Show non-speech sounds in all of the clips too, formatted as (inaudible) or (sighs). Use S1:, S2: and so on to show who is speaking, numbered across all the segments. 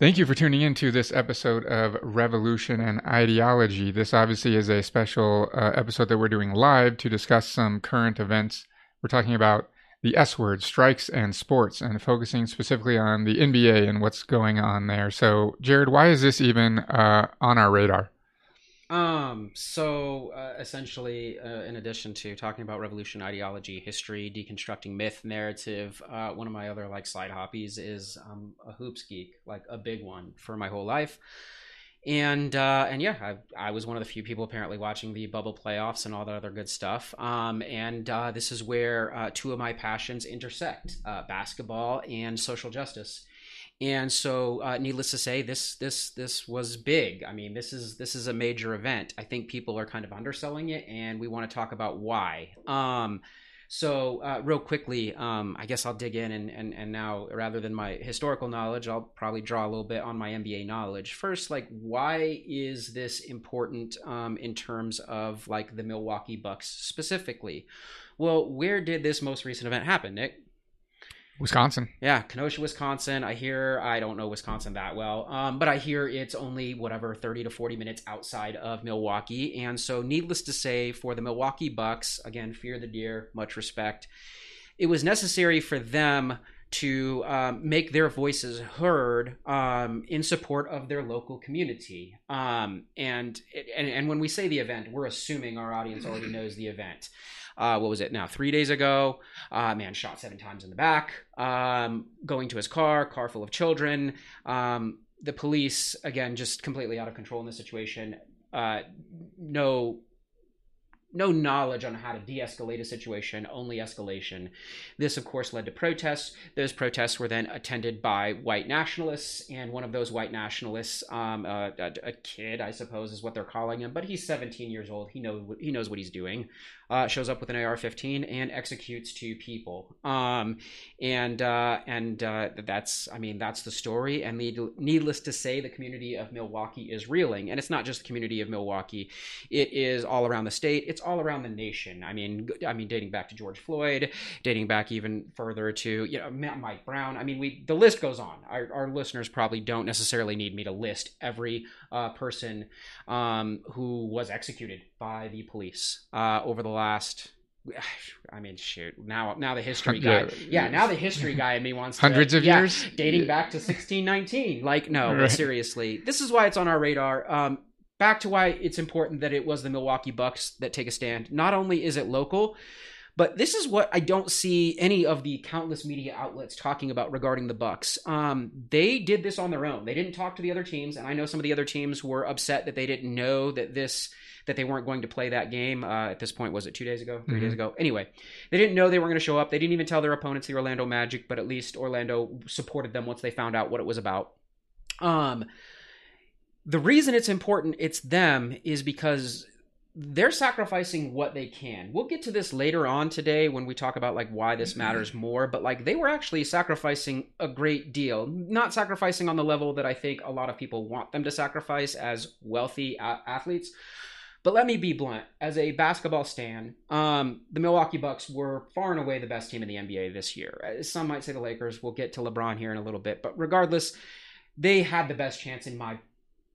S1: Thank you for tuning in to this episode of Revolution and Ideology. This obviously is a special uh, episode that we're doing live to discuss some current events. We're talking about the S word, strikes and sports, and focusing specifically on the NBA and what's going on there. So, Jared, why is this even uh, on our radar?
S2: Um, so uh, essentially, uh, in addition to talking about revolution ideology, history, deconstructing myth, narrative, uh, one of my other like side hobbies is um, a hoops geek, like a big one for my whole life. And uh, and yeah, I, I was one of the few people apparently watching the bubble playoffs and all that other good stuff. Um, and uh, this is where uh, two of my passions intersect: basketball and social justice and so uh, needless to say this this this was big. I mean this is this is a major event. I think people are kind of underselling it and we want to talk about why. Um, so uh, real quickly um, i guess i'll dig in and, and and now rather than my historical knowledge i'll probably draw a little bit on my NBA knowledge. First like why is this important um, in terms of like the milwaukee bucks specifically? Well where did this most recent event happen nick
S1: Wisconsin.
S2: Yeah, Kenosha, Wisconsin. I hear I don't know Wisconsin that well, um, but I hear it's only whatever thirty to forty minutes outside of Milwaukee, and so needless to say, for the Milwaukee Bucks, again, fear the deer, much respect. It was necessary for them to um, make their voices heard um, in support of their local community. Um, and, and and when we say the event, we're assuming our audience already (clears throat) knows the event uh, what was it now? Three days ago, uh, man shot seven times in the back, um, going to his car, car full of children. Um, the police, again, just completely out of control in this situation. Uh, no no knowledge on how to de-escalate a situation, only escalation. This, of course, led to protests. Those protests were then attended by white nationalists, and one of those white nationalists, um, uh, a, a, kid, I suppose, is what they're calling him, but he's 17 years old. He knows he knows what he's doing. Uh, shows up with an AR-15 and executes two people. Um, and uh, and uh, that's, I mean, that's the story. And need, needless to say, the community of Milwaukee is reeling, and it's not just the community of Milwaukee; it is all around the state. It's it's all around the nation. I mean, I mean, dating back to George Floyd, dating back even further to you know Mike Brown. I mean, we the list goes on. Our, our listeners probably don't necessarily need me to list every uh, person um, who was executed by the police uh, over the last (sighs) I mean, shoot. Now, now the history (laughs) guy. Yeah, now the history guy in me wants
S1: to, hundreds of
S2: yeah,
S1: years
S2: dating yeah. back to 1619. Like, no, (laughs) right. seriously, this is why it's on our radar. Um, back to why it's important that it was the Milwaukee Bucks that take a stand. Not only is it local, but this is what I don't see any of the countless media outlets talking about regarding the Bucks. Um, they did this on their own. They didn't talk to the other teams, and I know some of the other teams were upset that they didn't know that this that they weren't going to play that game. Uh, at this point, was it two days ago, 3 mm-hmm. days ago? Anyway, they didn't know they weren't going to show up. They didn't even tell their opponents, the Orlando Magic, but at least Orlando supported them once they found out what it was about. Um, the reason it's important it's them is because they're sacrificing what they can. We'll get to this later on today when we talk about like why this matters more, but like they were actually sacrificing a great deal. Not sacrificing on the level that I think a lot of people want them to sacrifice as wealthy a- athletes. But let me be blunt. As a basketball stan, um, the Milwaukee Bucks were far and away the best team in the NBA this year. Some might say the Lakers. We'll get to LeBron here in a little bit, but regardless, they had the best chance in my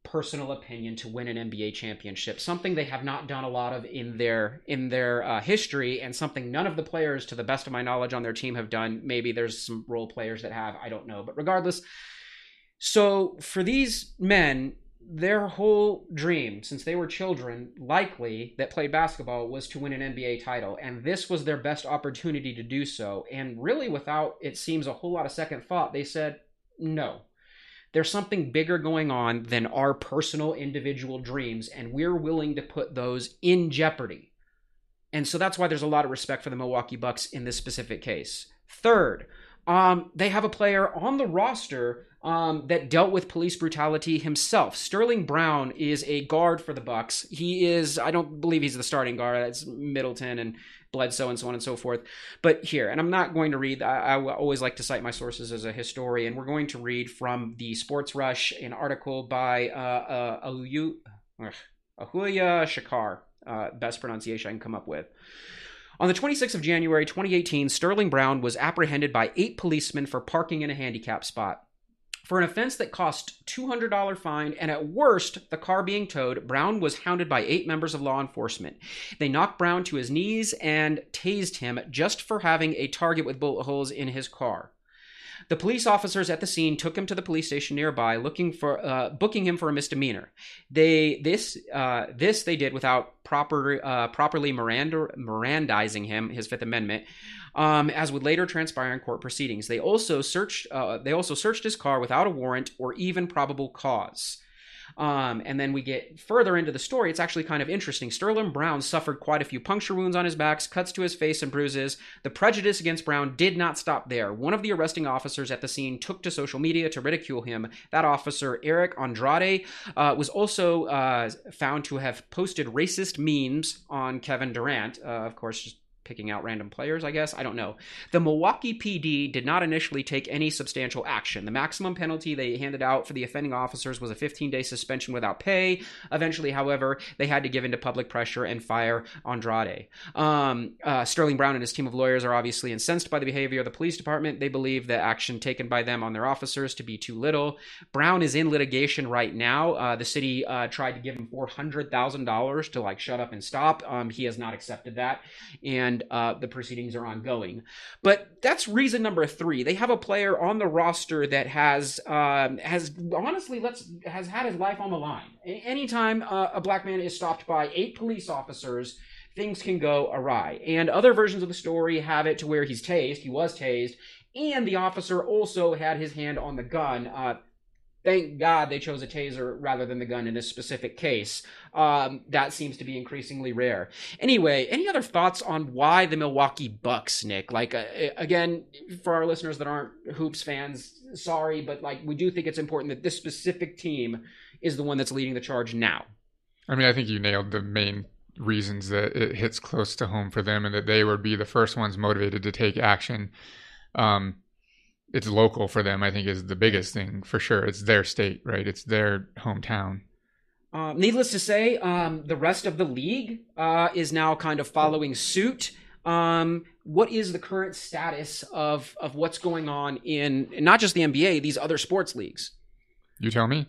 S2: personal opinion to win an NBA championship, something they have not done a lot of in their in their uh, history, and something none of the players, to the best of my knowledge, on their team have done. Maybe there's some role players that have, I don't know, but regardless. So for these men, their whole dream since they were children, likely that played basketball, was to win an NBA title, and this was their best opportunity to do so. And really, without it seems a whole lot of second thought, they said no there's something bigger going on than our personal individual dreams, and we're willing to put those in jeopardy. And so that's why there's a lot of respect for the Milwaukee Bucks in this specific case. Third, um, they have a player on the roster um, that dealt with police brutality himself. Sterling Brown is a guard for the Bucks. He is, I don't believe he's the starting guard. That's Middleton and Bledsoe and so on and so forth. But here, and I'm not going to read, I, I always like to cite my sources as a historian. We're going to read from the Sports Rush, an article by uh, uh, Ahuya Shakar, uh, best pronunciation I can come up with. On the 26th of January 2018, Sterling Brown was apprehended by eight policemen for parking in a handicap spot. For an offense that cost $200 fine and at worst the car being towed, Brown was hounded by eight members of law enforcement. They knocked Brown to his knees and tased him just for having a target with bullet holes in his car. The police officers at the scene took him to the police station nearby, looking for uh, booking him for a misdemeanor. They this uh, this they did without proper uh, properly Miranda, Mirandizing him, his Fifth Amendment, um, as would later transpire in court proceedings. They also searched uh, they also searched his car without a warrant or even probable cause. Um, and then we get further into the story. It's actually kind of interesting. Sterling Brown suffered quite a few puncture wounds on his back, cuts to his face, and bruises. The prejudice against Brown did not stop there. One of the arresting officers at the scene took to social media to ridicule him. That officer, Eric Andrade, uh, was also uh, found to have posted racist memes on Kevin Durant. Uh, of course, picking out random players, I guess. I don't know. The Milwaukee PD did not initially take any substantial action. The maximum penalty they handed out for the offending officers was a 15 day suspension without pay. Eventually, however, they had to give in to public pressure and fire Andrade. Um, uh, Sterling Brown and his team of lawyers are obviously incensed by the behavior of the police department. They believe the action taken by them on their officers to be too little. Brown is in litigation right now. Uh, the city uh, tried to give him $400,000 to like shut up and stop. Um, he has not accepted that. And and uh, the proceedings are ongoing. But that's reason number three. They have a player on the roster that has um, has honestly let's has had his life on the line. Anytime uh, a black man is stopped by eight police officers things can go awry. And other versions of the story have it to where he's tased, he was tased, and the officer also had his hand on the gun. Uh, thank God they chose a taser rather than the gun in this specific case. Um, that seems to be increasingly rare. Anyway, any other thoughts on why the Milwaukee Bucks, Nick? Like, uh, again, for our listeners that aren't hoops fans, sorry, but like, we do think it's important that this specific team is the one that's leading the charge now.
S1: I mean, I think you nailed the main reasons that it hits close to home for them and that they would be the first ones motivated to take action. Um, it's local for them, I think, is the biggest thing for sure. It's their state, right? It's their hometown.
S2: Uh, needless to say, um, the rest of the league uh, is now kind of following suit. Um, what is the current status of of what's going on in not just the NBA, these other sports leagues?
S1: You tell me.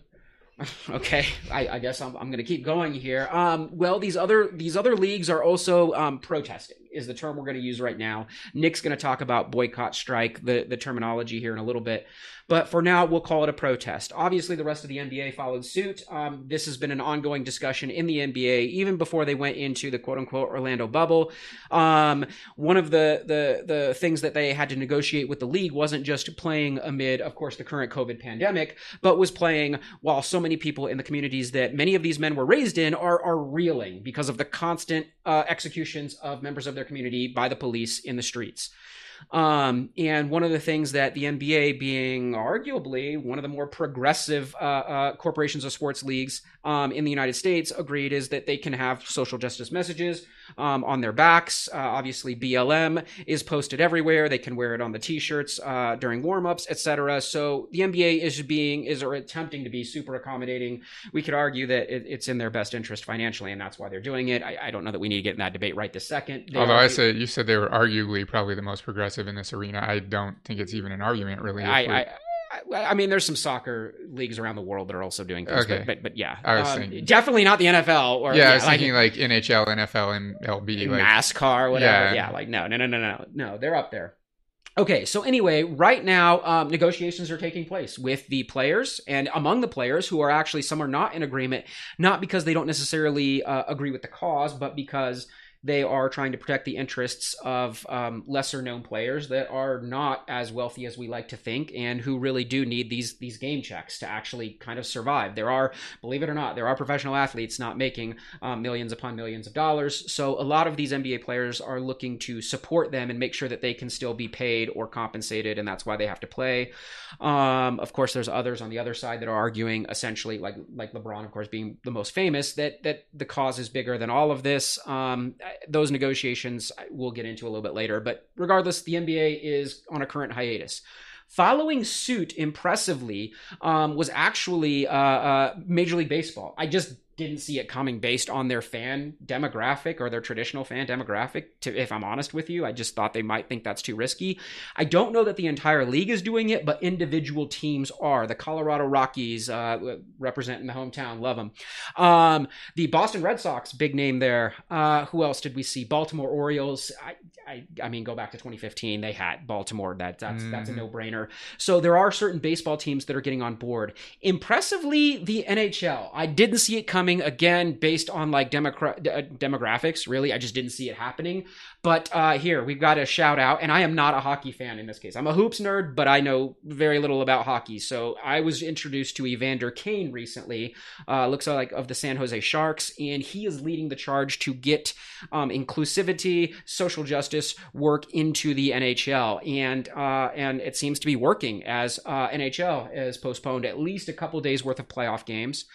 S1: (laughs)
S2: okay, I, I, guess I'm, I'm going to keep going here. Um, well, these other these other leagues are also um, protesting. Is the term we're going to use right now? Nick's going to talk about boycott, strike, the the terminology here in a little bit. But for now, we'll call it a protest. Obviously, the rest of the NBA followed suit. Um, this has been an ongoing discussion in the NBA even before they went into the quote unquote Orlando bubble. Um, one of the, the, the things that they had to negotiate with the league wasn't just playing amid, of course, the current COVID pandemic, but was playing while so many people in the communities that many of these men were raised in are, are reeling because of the constant uh, executions of members of their community by the police in the streets. Um, and one of the things that the NBA, being arguably one of the more progressive uh, uh, corporations of sports leagues um, in the United States, agreed is that they can have social justice messages um, on their backs. Uh, obviously, BLM is posted everywhere. They can wear it on the T-shirts uh, during warmups, etc. So the NBA is being is or attempting to be super accommodating. We could argue that it, it's in their best interest financially, and that's why they're doing it. I, I, don't know that we need to get in that debate right this second.
S1: They Although argue- I say you said they were arguably probably the most progressive in this arena. I don't think it's even an argument, really.
S2: I, I mean, there's some soccer leagues around the world that are also doing things, okay. but, but, but yeah,
S1: I was um, thinking
S2: definitely not the NFL or
S1: yeah, yeah I was like, thinking like NHL, NFL, MLB,
S2: like NASCAR, whatever. Yeah. yeah, like no, no, no, no, no, no, they're up there. Okay, so anyway, right now um, negotiations are taking place with the players, and among the players who are actually some are not in agreement, not because they don't necessarily uh, agree with the cause, but because they are trying to protect the interests of um, lesser known players that are not as wealthy as we like to think and who really do need these these game checks to actually kind of survive. There are, believe it or not, there are professional athletes not making um, millions upon millions of dollars. So a lot of these NBA players are looking to support them and make sure that they can still be paid or compensated, and that's why they have to play. Um, of course, there's others on the other side that are arguing essentially, like like LeBron, of course, being the most famous, that that the cause is bigger than all of this. Those negotiations we'll get into a little bit later. But regardless, the NBA is on a current hiatus. Following suit impressively um, was actually uh, uh, Major League Baseball. I just didn't see it coming based on their fan demographic or their traditional fan demographic to if I'm honest with you. I just thought they might think that's too risky. I don't know that the entire league is doing it but individual teams are. The Colorado Rockies uh, representing the hometown love them um, the Boston Red Sox big name there. Uh, who else did we see? Baltimore Orioles. I, I, I mean go back to 2015 they had Baltimore that that's mm. that's a mm-hmm. no-brainer so there are certain baseball teams that are getting on board impressively the NHL I didn't see it coming again based on like uh, demographics. Really, I just didn't see it happening. But uh, here we've got a shout out, and I am not a hockey fan in this case. I'm a hoops nerd, but I know very little about hockey. So I was introduced to Evander Kane recently. Uh, looks like of the San Jose Sharks, and he is leading the charge to get um, inclusivity, social justice work into the NHL, and uh, and it seems to be working as uh, NHL has postponed at least a couple days worth of playoff games.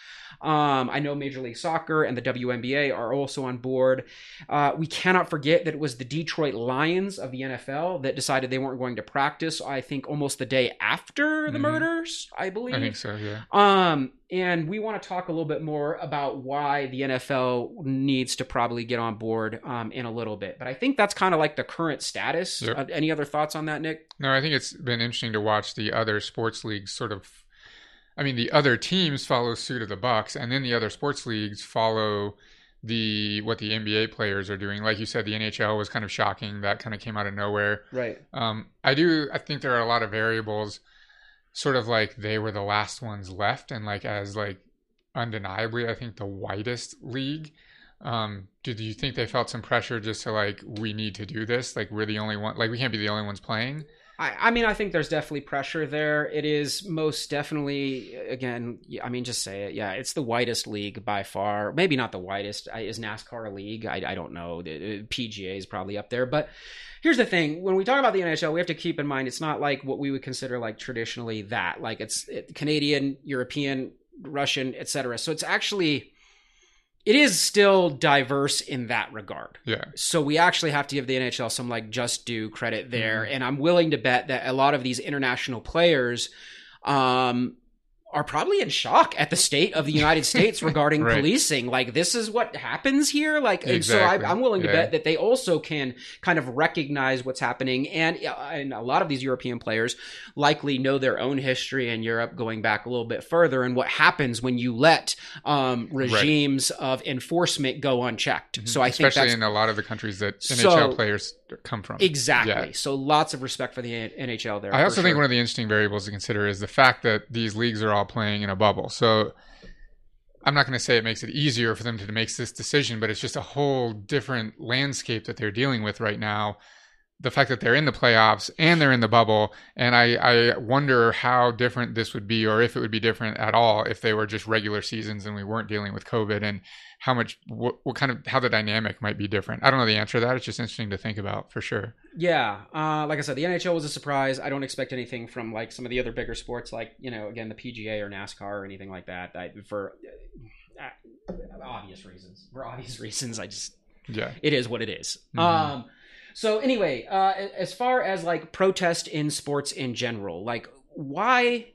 S2: Um, I know Major League Soccer and the WNBA are also on board. Uh, we cannot forget that it was the Detroit Lions of the NFL that decided they weren't going to practice. I think almost the day after the mm-hmm. murders, I believe. I
S1: think so. Yeah.
S2: Um, and we want to talk a little bit more about why the NFL needs to probably get on board um, in a little bit. But I think that's kind of like the current status. Yep. Uh, any other thoughts on that, Nick?
S1: No, I think it's been interesting to watch the other sports leagues sort of I mean, the other teams follow suit of the Bucks, and then the other sports leagues follow the what the NBA players are doing. Like you said, the NHL was kind of shocking. That kind of came out of nowhere.
S2: Right.
S1: Um, I do. I think there are a lot of variables. Sort of like they were the last ones left, and like as like undeniably, I think the whitest league. Um, did you think they felt some pressure just to like we need to do this? Like we're the only one. Like we can't be the only ones playing.
S2: I, I mean, I think there's definitely pressure there. It is most definitely, again, I mean, just say it. Yeah, it's the widest league by far. Maybe not the widest. Is NASCAR a league? I, I don't know. The PGA is probably up there. But here's the thing when we talk about the NHL, we have to keep in mind it's not like what we would consider like traditionally that. Like it's it, Canadian, European, Russian, etc. So it's actually it is still diverse in that regard.
S1: Yeah.
S2: So we actually have to give the NHL some like just due credit there, mm-hmm. and I'm willing to bet that a lot of these international players um, are probably in shock at the state of the United States (laughs) regarding right. policing. Like, this is what happens here. Like, exactly. so I, am willing to yeah. bet that they also can kind of recognize what's happening. And, and a lot of these European players likely know their own history in Europe going back a little bit further and what happens when you let um, regimes right. of enforcement go unchecked. Mm-hmm. So I think
S1: Especially
S2: think
S1: in a lot of the countries that NHL so, players come from.
S2: Exactly. Yeah. So lots of respect for the NHL there.
S1: I also think one of the interesting variables to consider is the fact that these leagues are all playing in a bubble. So I'm not going to say it makes it easier for them to make this decision, but it's just a whole different landscape that they're dealing with right now the fact that they're in the playoffs and they're in the bubble. And I, I wonder how different this would be, or if it would be different at all, if they were just regular seasons and we weren't dealing with COVID, and how much, what, what kind of, how the dynamic might be different. I don't know the answer to that. It's just interesting to think about for sure.
S2: Yeah. Uh, like I said, the NHL was a surprise. I don't expect anything from like some of the other bigger sports, like, you know, again, the PGA or NASCAR or anything like that. I, for uh, obvious reasons. For obvious (laughs) reasons, I just,
S1: yeah,
S2: it is what it is. Mm-hmm. Um, so anyway, uh, as far as like protest in sports in general, like why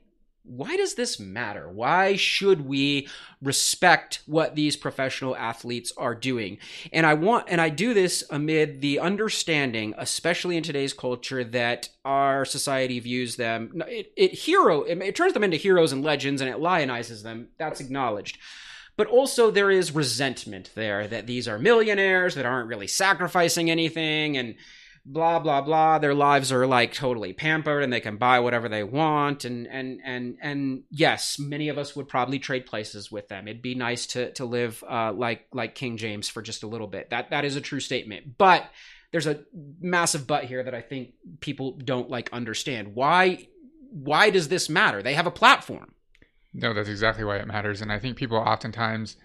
S2: why does this matter? Why should we respect what these professional athletes are doing? And I want and I do this amid the understanding, especially in today's culture, that our society views them it, it hero it, it turns them into heroes and legends and it lionizes them. That's acknowledged but also there is resentment there that these are millionaires that aren't really sacrificing anything and blah blah blah. Their lives are like totally pampered and they can buy whatever they want and and and and yes many of us would probably trade places with them. It'd be nice to to live uh, like like king james for just a little bit. That that is a true statement. But there's a massive but here that i think people don't like understand. Why why does this matter? They have a platform
S1: no, that's exactly why it matters. And I think people oftentimes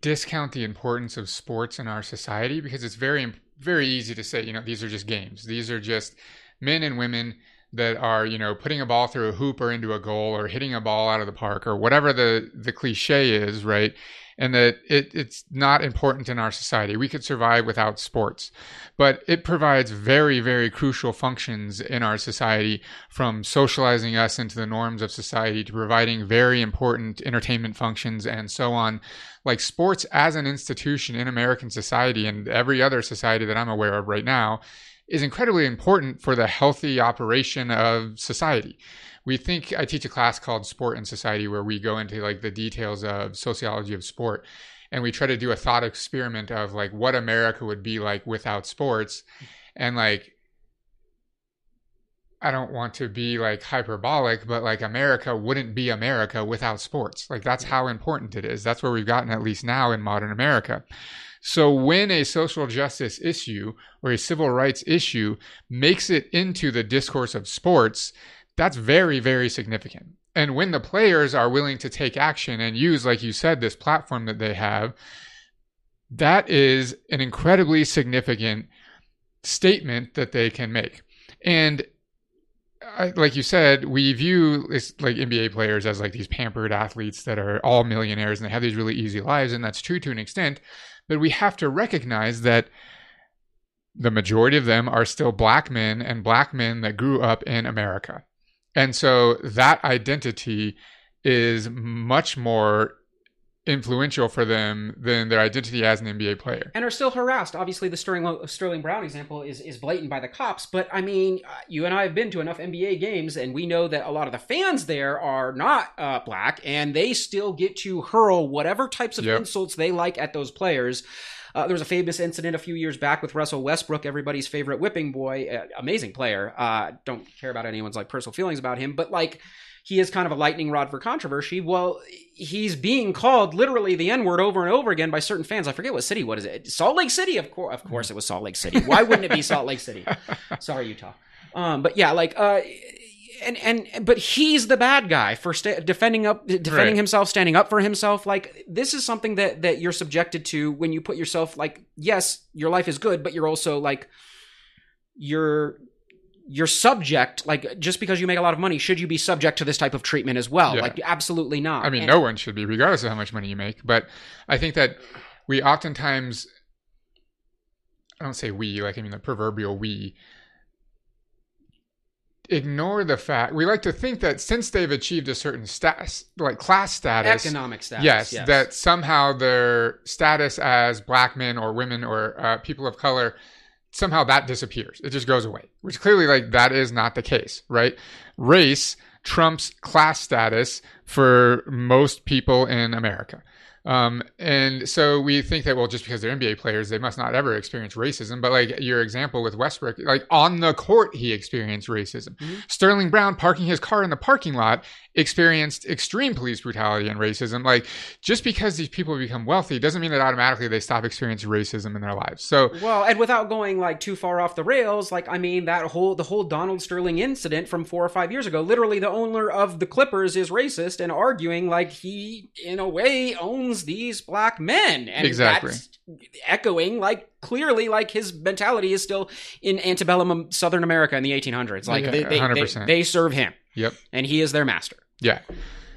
S1: discount the importance of sports in our society because it's very very easy to say, you know, these are just games. These are just men and women that are you know putting a ball through a hoop or into a goal or hitting a ball out of the park or whatever the the cliche is right? And that it, it's not important in our society. We could survive without sports. But it provides very very crucial functions in our society from socializing us into the norms of society to providing very important entertainment functions and so on. Like sports as an institution in american society and every other society that i'm aware of right now is incredibly important for the healthy operation of society. We think I teach a class called Sport and Society where we go into like the details of sociology of sport and we try to do a thought experiment of like what America would be like without sports and like I don't want to be like hyperbolic, but like America wouldn't be America without sports. Like that's how important it is. That's where we've gotten at least now in modern America. So when a social justice issue or a civil rights issue makes it into the discourse of sports, that's very, very significant. And when the players are willing to take action and use, like you said, this platform that they have, that is an incredibly significant statement that they can make. And I, like you said, we view like NBA players as like these pampered athletes that are all millionaires and they have these really easy lives, and that's true to an extent. But we have to recognize that the majority of them are still black men and black men that grew up in America. And so that identity is much more influential for them than their identity as an NBA player.
S2: And are still harassed. Obviously, the Sterling, Sterling Brown example is, is blatant by the cops. But I mean, uh, you and I have been to enough NBA games, and we know that a lot of the fans there are not uh, black, and they still get to hurl whatever types of yep. insults they like at those players. Uh, there was a famous incident a few years back with Russell Westbrook, everybody's favorite whipping boy, uh, amazing player. Uh, don't care about anyone's like personal feelings about him, but like he is kind of a lightning rod for controversy. Well, he's being called literally the N word over and over again by certain fans. I forget what city. What is it? Salt Lake City. Of course, of course, it was Salt Lake City. Why wouldn't it be Salt Lake City? (laughs) Sorry, Utah. Um, but yeah, like, uh, and and but he's the bad guy for sta- defending up, defending right. himself, standing up for himself. Like this is something that that you're subjected to when you put yourself like, yes, your life is good, but you're also like, you're you're subject like just because you make a lot of money should you be subject to this type of treatment as well yeah. like absolutely not
S1: i mean and, no one should be regardless of how much money you make but i think that we oftentimes i don't say we like i mean the proverbial we ignore the fact we like to think that since they've achieved a certain status like class status
S2: economic status
S1: yes, yes. that somehow their status as black men or women or uh, people of color somehow that disappears. It just goes away, which clearly, like, that is not the case, right? Race trumps class status for most people in America. Um, and so we think that well, just because they're NBA players, they must not ever experience racism. But like your example with Westbrook, like on the court, he experienced racism. Mm-hmm. Sterling Brown parking his car in the parking lot experienced extreme police brutality and racism. Like just because these people become wealthy doesn't mean that automatically they stop experiencing racism in their lives. So
S2: well, and without going like too far off the rails, like I mean that whole the whole Donald Sterling incident from four or five years ago. Literally, the owner of the Clippers is racist and arguing like he in a way owns these black men. And exactly. that's echoing like clearly like his mentality is still in antebellum Southern America in the 1800s. Like yeah, they, they, they, they, serve him.
S1: Yep.
S2: And he is their master.
S1: Yeah.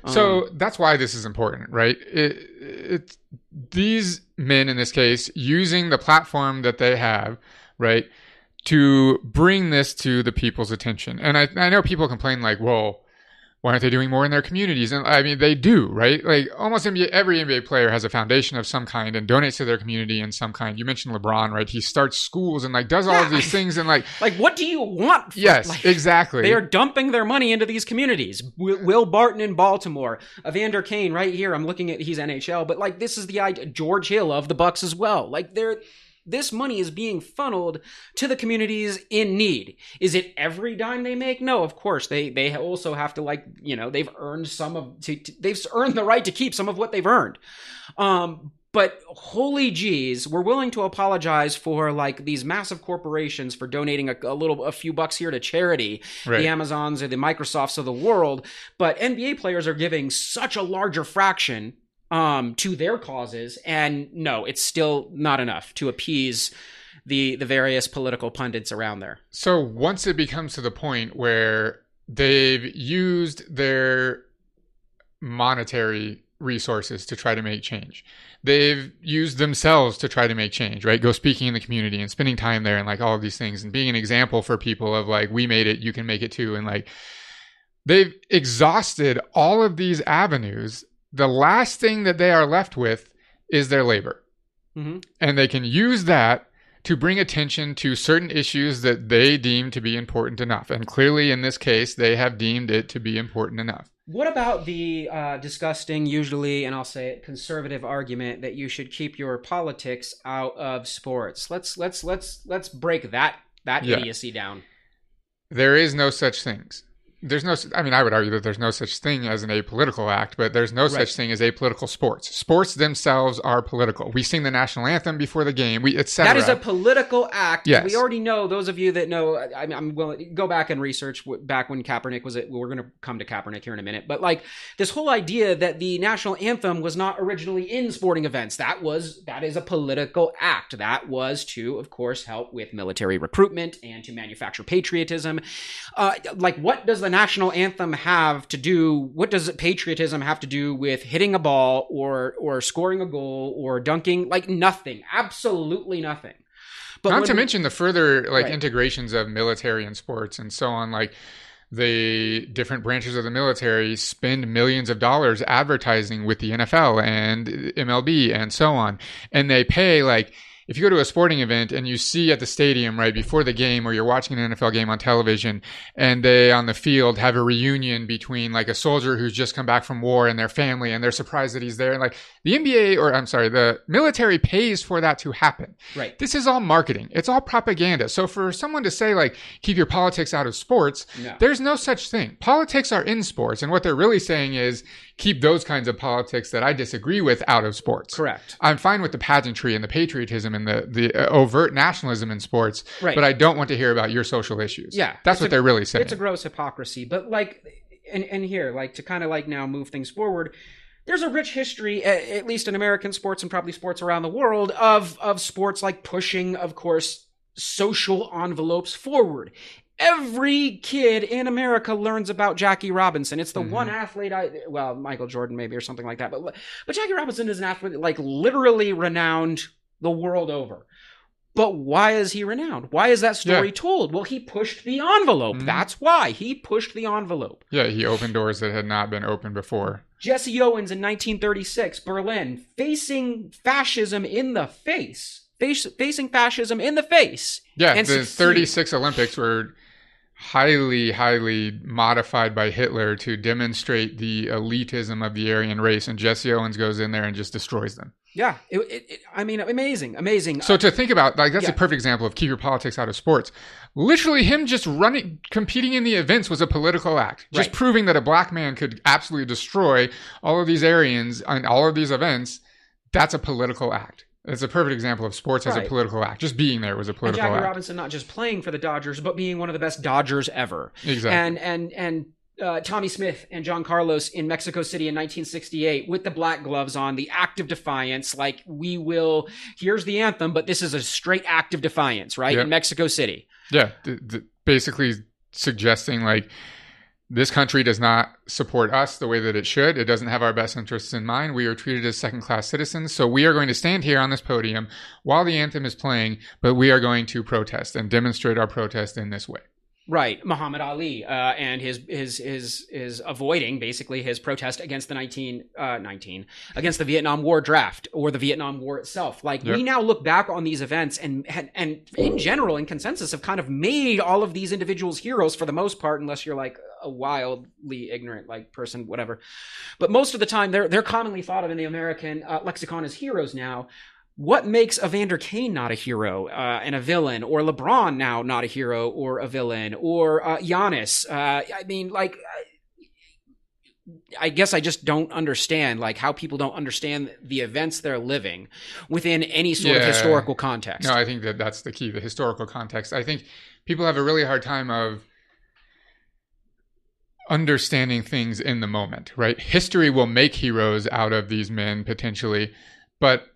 S1: So um, that's why this is important, right? It, it, these men in this case using the platform that they have, right, to bring this to the people's attention. And I, I know people complain like, well, why aren't they doing more in their communities? And I mean, they do, right? Like almost NBA, every NBA player has a foundation of some kind and donates to their community in some kind. You mentioned LeBron, right? He starts schools and like does all yeah. of these things and like, (laughs)
S2: like what do you want?
S1: For, yes,
S2: like,
S1: exactly.
S2: They are dumping their money into these communities. Will, Will Barton in Baltimore, Evander Kane right here. I'm looking at he's NHL, but like this is the idea. George Hill of the Bucks as well. Like they're this money is being funneled to the communities in need. Is it every dime they make? No, of course. They they also have to like, you know, they've earned some of to, to, they've earned the right to keep some of what they've earned. Um but holy geez, we're willing to apologize for like these massive corporations for donating a, a little, a few bucks here to charity, right. the Amazons or the Microsofts of the world. But NBA players are giving such a larger fraction um, to their causes. And no, it's still not enough to appease the the various political pundits around there.
S1: So once it becomes to the point where they've used their monetary resources to try to make change. They've used themselves to try to make change, right? Go speaking in the community and spending time there and like all of these things and being an example for people of like, we made it, you can make it too. And like, they've exhausted all of these avenues. The last thing that they are left with is their labor.
S2: Mm-hmm.
S1: And they can use that to bring attention to certain issues that they deem to be important enough. And clearly, in this case, they have deemed it to be important enough.
S2: What about the uh, disgusting, usually, and I'll say it, conservative argument that you should keep your politics out of sports? Let's let's let's let's break that that
S1: Yeah.
S2: idiocy down.
S1: There is no such things. There's no. I mean, I would argue that there's no such thing as an apolitical act, but there's no
S2: Right.
S1: such thing as apolitical sports. Sports themselves are political. We sing the national anthem before the game. We etc.
S2: That is a political act.
S1: Yes.
S2: We already know. Those of you that know, I, I'm- I'm willing to go back and research back when Kaepernick was. It. We're going to come to Kaepernick here in a minute, but like this whole idea that the national anthem was not originally in sporting events. That was that is a political act. That was to, of course, help with military recruitment and to manufacture patriotism. Uh, like, what does the national anthem have to do? What does patriotism have to do with hitting a ball or or scoring a goal or dunking? Like nothing. Absolutely nothing. But
S1: Not to
S2: we-
S1: mention the further like
S2: Right.
S1: integrations of military and sports and so on. Like the different branches of the military spend millions of dollars advertising with the NFL and MLB and so on, and they pay like. If you go to a sporting event and you see at the stadium right before the game, or you're watching an NFL game on television, and they on the field have a reunion between like a soldier who's just come back from war and their family, and they're surprised that he's there, and like the NBA or I'm sorry, the military pays for that to happen.
S2: right.
S1: This is all marketing. It's all propaganda. So for someone to say like keep your politics out of sports,
S2: No.
S1: there's no such thing. Politics are in sports, and what they're really saying is keep those kinds of politics that I disagree with out of sports.
S2: Correct.
S1: I'm fine with the pageantry and the patriotism and the the uh, overt nationalism in sports,
S2: Right.
S1: but I don't want to hear about your social issues.
S2: Yeah,
S1: that's what
S2: a-
S1: they're really saying.
S2: It's a gross hypocrisy. But like, and and here, like to kind of like now move things forward. There's a rich history, at least in American sports and probably sports around the world, of of sports like pushing, of course, social envelopes forward. Every kid in America learns about Jackie Robinson. It's the
S1: Mhm.
S2: one athlete I, well, Michael Jordan maybe or something like that, but but Jackie Robinson is an athlete like literally renowned the world over. But why is he renowned? Why is that story
S1: Yeah.
S2: told? Well, he pushed the envelope.
S1: Mhm.
S2: That's why he pushed the envelope.
S1: yeah, he opened doors that had not been opened before.
S2: Jesse Owens in 1936, Berlin, facing fascism in the face. Face, facing fascism in the face.
S1: Yeah,
S2: And
S1: the
S2: succeed.
S1: 36 Olympics were highly, highly modified by Hitler to demonstrate the elitism of the Aryan race, and Jesse Owens goes in there and just destroys them.
S2: Yeah, it, it, it- I mean, amazing, amazing.
S1: So to think about, like, that's
S2: Yeah.
S1: a perfect example of keep your politics out of sports. Literally, him just running, competing in the events was a political act. Just
S2: Right.
S1: proving that a black man could absolutely destroy all of these Aryans and all of these events. That's a political act. It's a perfect example of sports as a political act. Just being there was a
S2: and
S1: political
S2: Jackie
S1: act.
S2: Robinson not just playing for the Dodgers, but being one of the best Dodgers ever.
S1: Exactly.
S2: and and and uh, Tommie Smith and John Carlos in Mexico City in 1968 with the black gloves on, the act of defiance. Like we will. Here's the anthem, but this is a straight act of defiance, right?
S1: Yeah.
S2: In Mexico City.
S1: Yeah, th- th- basically suggesting like this country does not support us the way that it should. It doesn't have our best interests in mind. We are treated as second class citizens. So we are going to stand here on this podium while the anthem is playing, but we are going to protest and demonstrate our protest in this way.
S2: Right, Muhammad Ali, uh, and his his his is avoiding basically his protest against the 19, uh, 19 against the Vietnam War draft or the Vietnam War itself. Like we now look back on these events and and and in general, in consensus, have kind of made all of these individuals heroes for the most part, unless you're like a wildly ignorant like person, whatever. But most of the time, they're they're commonly thought of in the American uh, lexicon as heroes now what makes Evander Kane not a hero uh, and a villain, or LeBron now not a hero or a villain, or uh, Giannis? Uh, I mean, like, I guess I just don't understand like how people don't understand the events they're living within any sort of historical context.
S1: No, I think that that's the key, the historical context. I think people have a really hard time of understanding things in the moment, right? History will make heroes out of these men potentially, but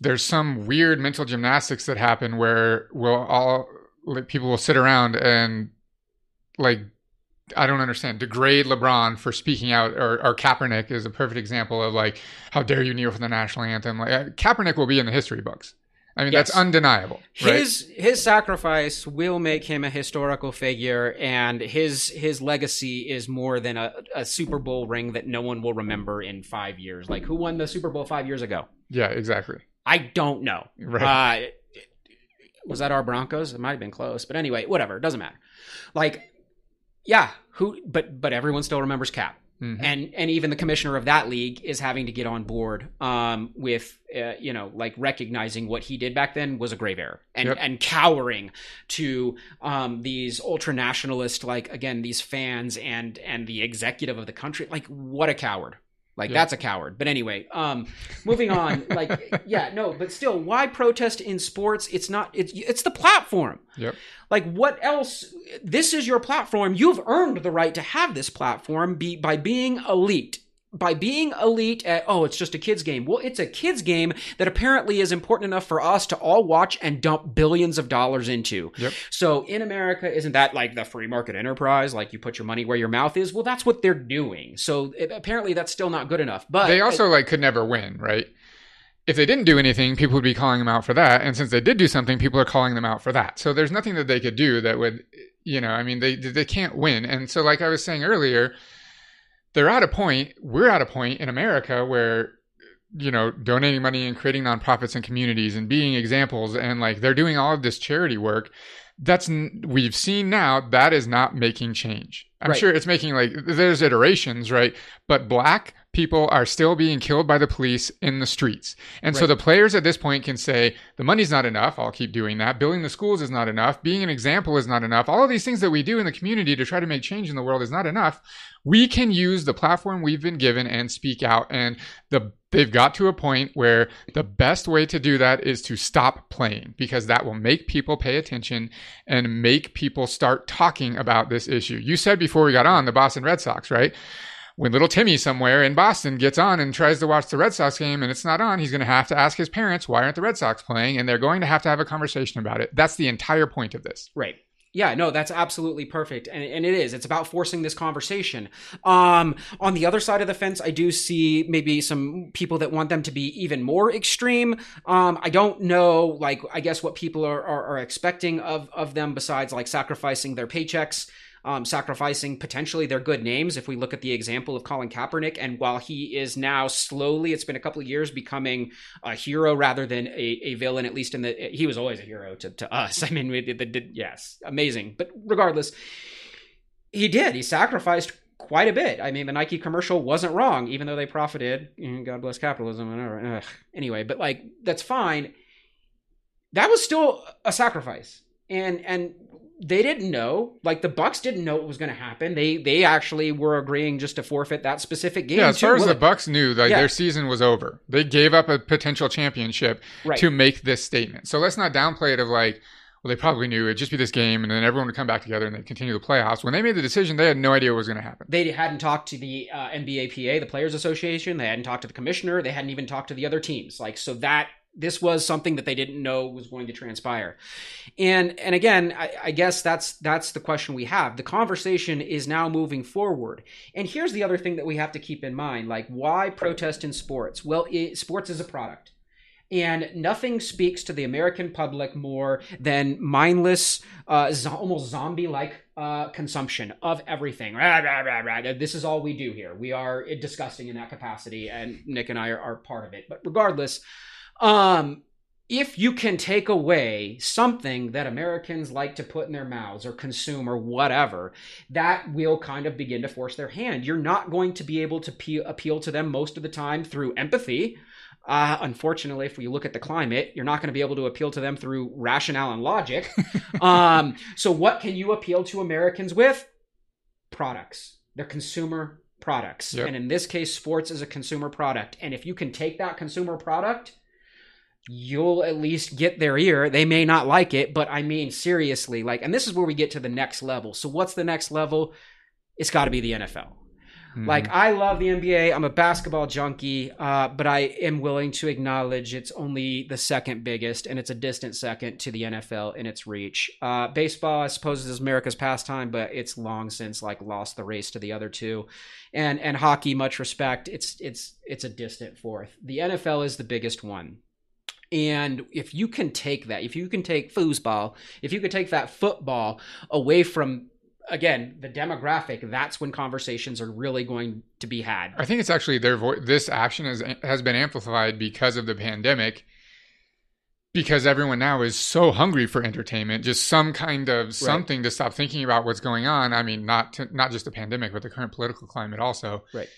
S1: there's some weird mental gymnastics that happen where we'll all like, people will sit around and like I don't understand degrade LeBron for speaking out or, or Kaepernick is a perfect example of like how dare you kneel for the national anthem like uh, Kaepernick will be in the history books I mean, yes. that's undeniable.
S2: Right? His his sacrifice will make him a historical figure, and his his legacy is more than a, a Super Bowl ring that no one will remember in five years. Like who won the Super Bowl five years ago?
S1: Yeah, exactly.
S2: I don't know. Right. Uh, was that our Broncos? It might have been close, but anyway, whatever. It doesn't matter. Like, yeah, who? But but everyone still remembers Cap. Mm-hmm. And and even the commissioner of that league is having to get on board um, with uh, you know like recognizing what he did back then was a grave error and yep. and cowering to um, these ultra nationalist like again these fans and and the executive of the country like what a coward like that's a coward. But anyway, um, moving on. (laughs) like, yeah, no, but still, why protest in sports? It's not. It's it's the platform.
S1: Yep.
S2: Like, what else? This is your platform. You've earned the right to have this platform. Be by being elite by being elite at oh it's just a kids game. Well it's a kids game that apparently is important enough for us to all watch and dump billions of dollars into.
S1: Yep.
S2: so in america isn't that like the free market enterprise? Like you put your money where your mouth is? Well that's what they're doing. So it, apparently that's still not good enough. But
S1: they also it, like could never win right? If they didn't do anything people would be calling them out for that. And since they did do something people are calling them out for that. So there's nothing that they could do that would you know i mean they they can't win. And so like i was saying earlier they're at a point, we're at a point in America where you know, donating money and creating nonprofits and communities and being examples and like they're doing all of this charity work. That's we've seen now that is not making change. I'm right. sure it's making like there's iterations, right? But black people are still being killed by the police in the streets. And right. so the players at this point can say, the money's not enough. I'll keep doing that. Building the schools is not enough. Being an example is not enough. All of these things that we do in the community to try to make change in the world is not enough. We can use the platform we've been given and speak out. And the they've got to a point where the best way to do that is to stop playing because that will make people pay attention and make people start talking about this issue. You said before we got on the Boston Red Sox, right? When little Timmy somewhere in Boston gets on and tries to watch the Red Sox game and it's not on, he's going to have to ask his parents, why aren't the Red Sox playing? And they're going to have to have a conversation about it. That's the entire point of this.
S2: Right. Yeah, no, that's absolutely perfect. And, and it is. It's about forcing this conversation. Um, on the other side of the fence, I do see maybe some people that want them to be even more extreme. Um, I don't know, like, I guess what people are, are, are expecting of, of them besides like sacrificing their paychecks um, sacrificing potentially their good names. If we look at the example of Colin Kaepernick, and while he is now slowly, it's been a couple of years, becoming a hero rather than a, a villain, at least in the, he was always a hero to, to us. (laughs) I mean, we did, yes, amazing. But regardless, he did. He sacrificed quite a bit. I mean, the Nike commercial wasn't wrong, even though they profited. God bless capitalism. Anyway, but like that's fine. That was still a sacrifice, and and they didn't know. Like the bucks didn't know what was going to happen. They they actually were agreeing just to forfeit that specific game
S1: yeah as far as the bucks knew like yeah. their season was over. They gave up a potential championship right. to make this statement. So let's not downplay it of like well they probably knew it'd just be this game and then everyone would come back together and they'd continue the playoffs. When they made the decision they had no idea what was going to happen.
S2: They hadn't talked to the uh, nbapa the players association. They hadn't talked to the commissioner. They hadn't even talked to the other teams. Like so that this was something that they didn't know was going to transpire and and again I, I, guess that's that's the question we have the conversation is now moving forward and here's the other thing that we have to keep in mind like why protest in sports well it, sports is a product and nothing speaks to the American public more than mindless, uh, zo- almost zombie-like uh, consumption of everything. Rah, rah, rah, this is all we do here. We are disgusting in that capacity, and Nick and I are, are part of it. But regardless, um, if you can take away something that Americans like to put in their mouths or consume or whatever, that will kind of begin to force their hand. You're not going to be able to pe- appeal to them most of the time through empathy. Uh, unfortunately, if we look at the climate, you're not going to be able to appeal to them through rationale and logic. (laughs) um, so, what can you appeal to Americans with? Products. They're consumer products. Yep. And in this case, sports is a consumer product. And if you can take that consumer product you'll at least get their ear. They may not like it, but I mean, seriously, like, and this is where we get to the next level. So, what's the next level? It's got to be the NFL.
S1: Mhm.
S2: Like I love the NBA. I'm a basketball junkie, uh, but I am willing to acknowledge it's only the second biggest, and it's a distant second to the NFL in its reach. Uh, baseball, I suppose, is America's pastime, but it's long since like lost the race to the other two. And and hockey, much respect, it's it's it's a distant fourth. The NFL is the biggest one. And if you can take that, if you can take foosball, if you could take that football away from again the demographic that's when conversations are really going to be had
S1: I think it's actually their vo- this action has has been amplified because of the pandemic. Because everyone now is so hungry for entertainment, just some kind of something to stop thinking about what's going on. I mean, not to, not just the pandemic, but the current political climate also.
S2: Right.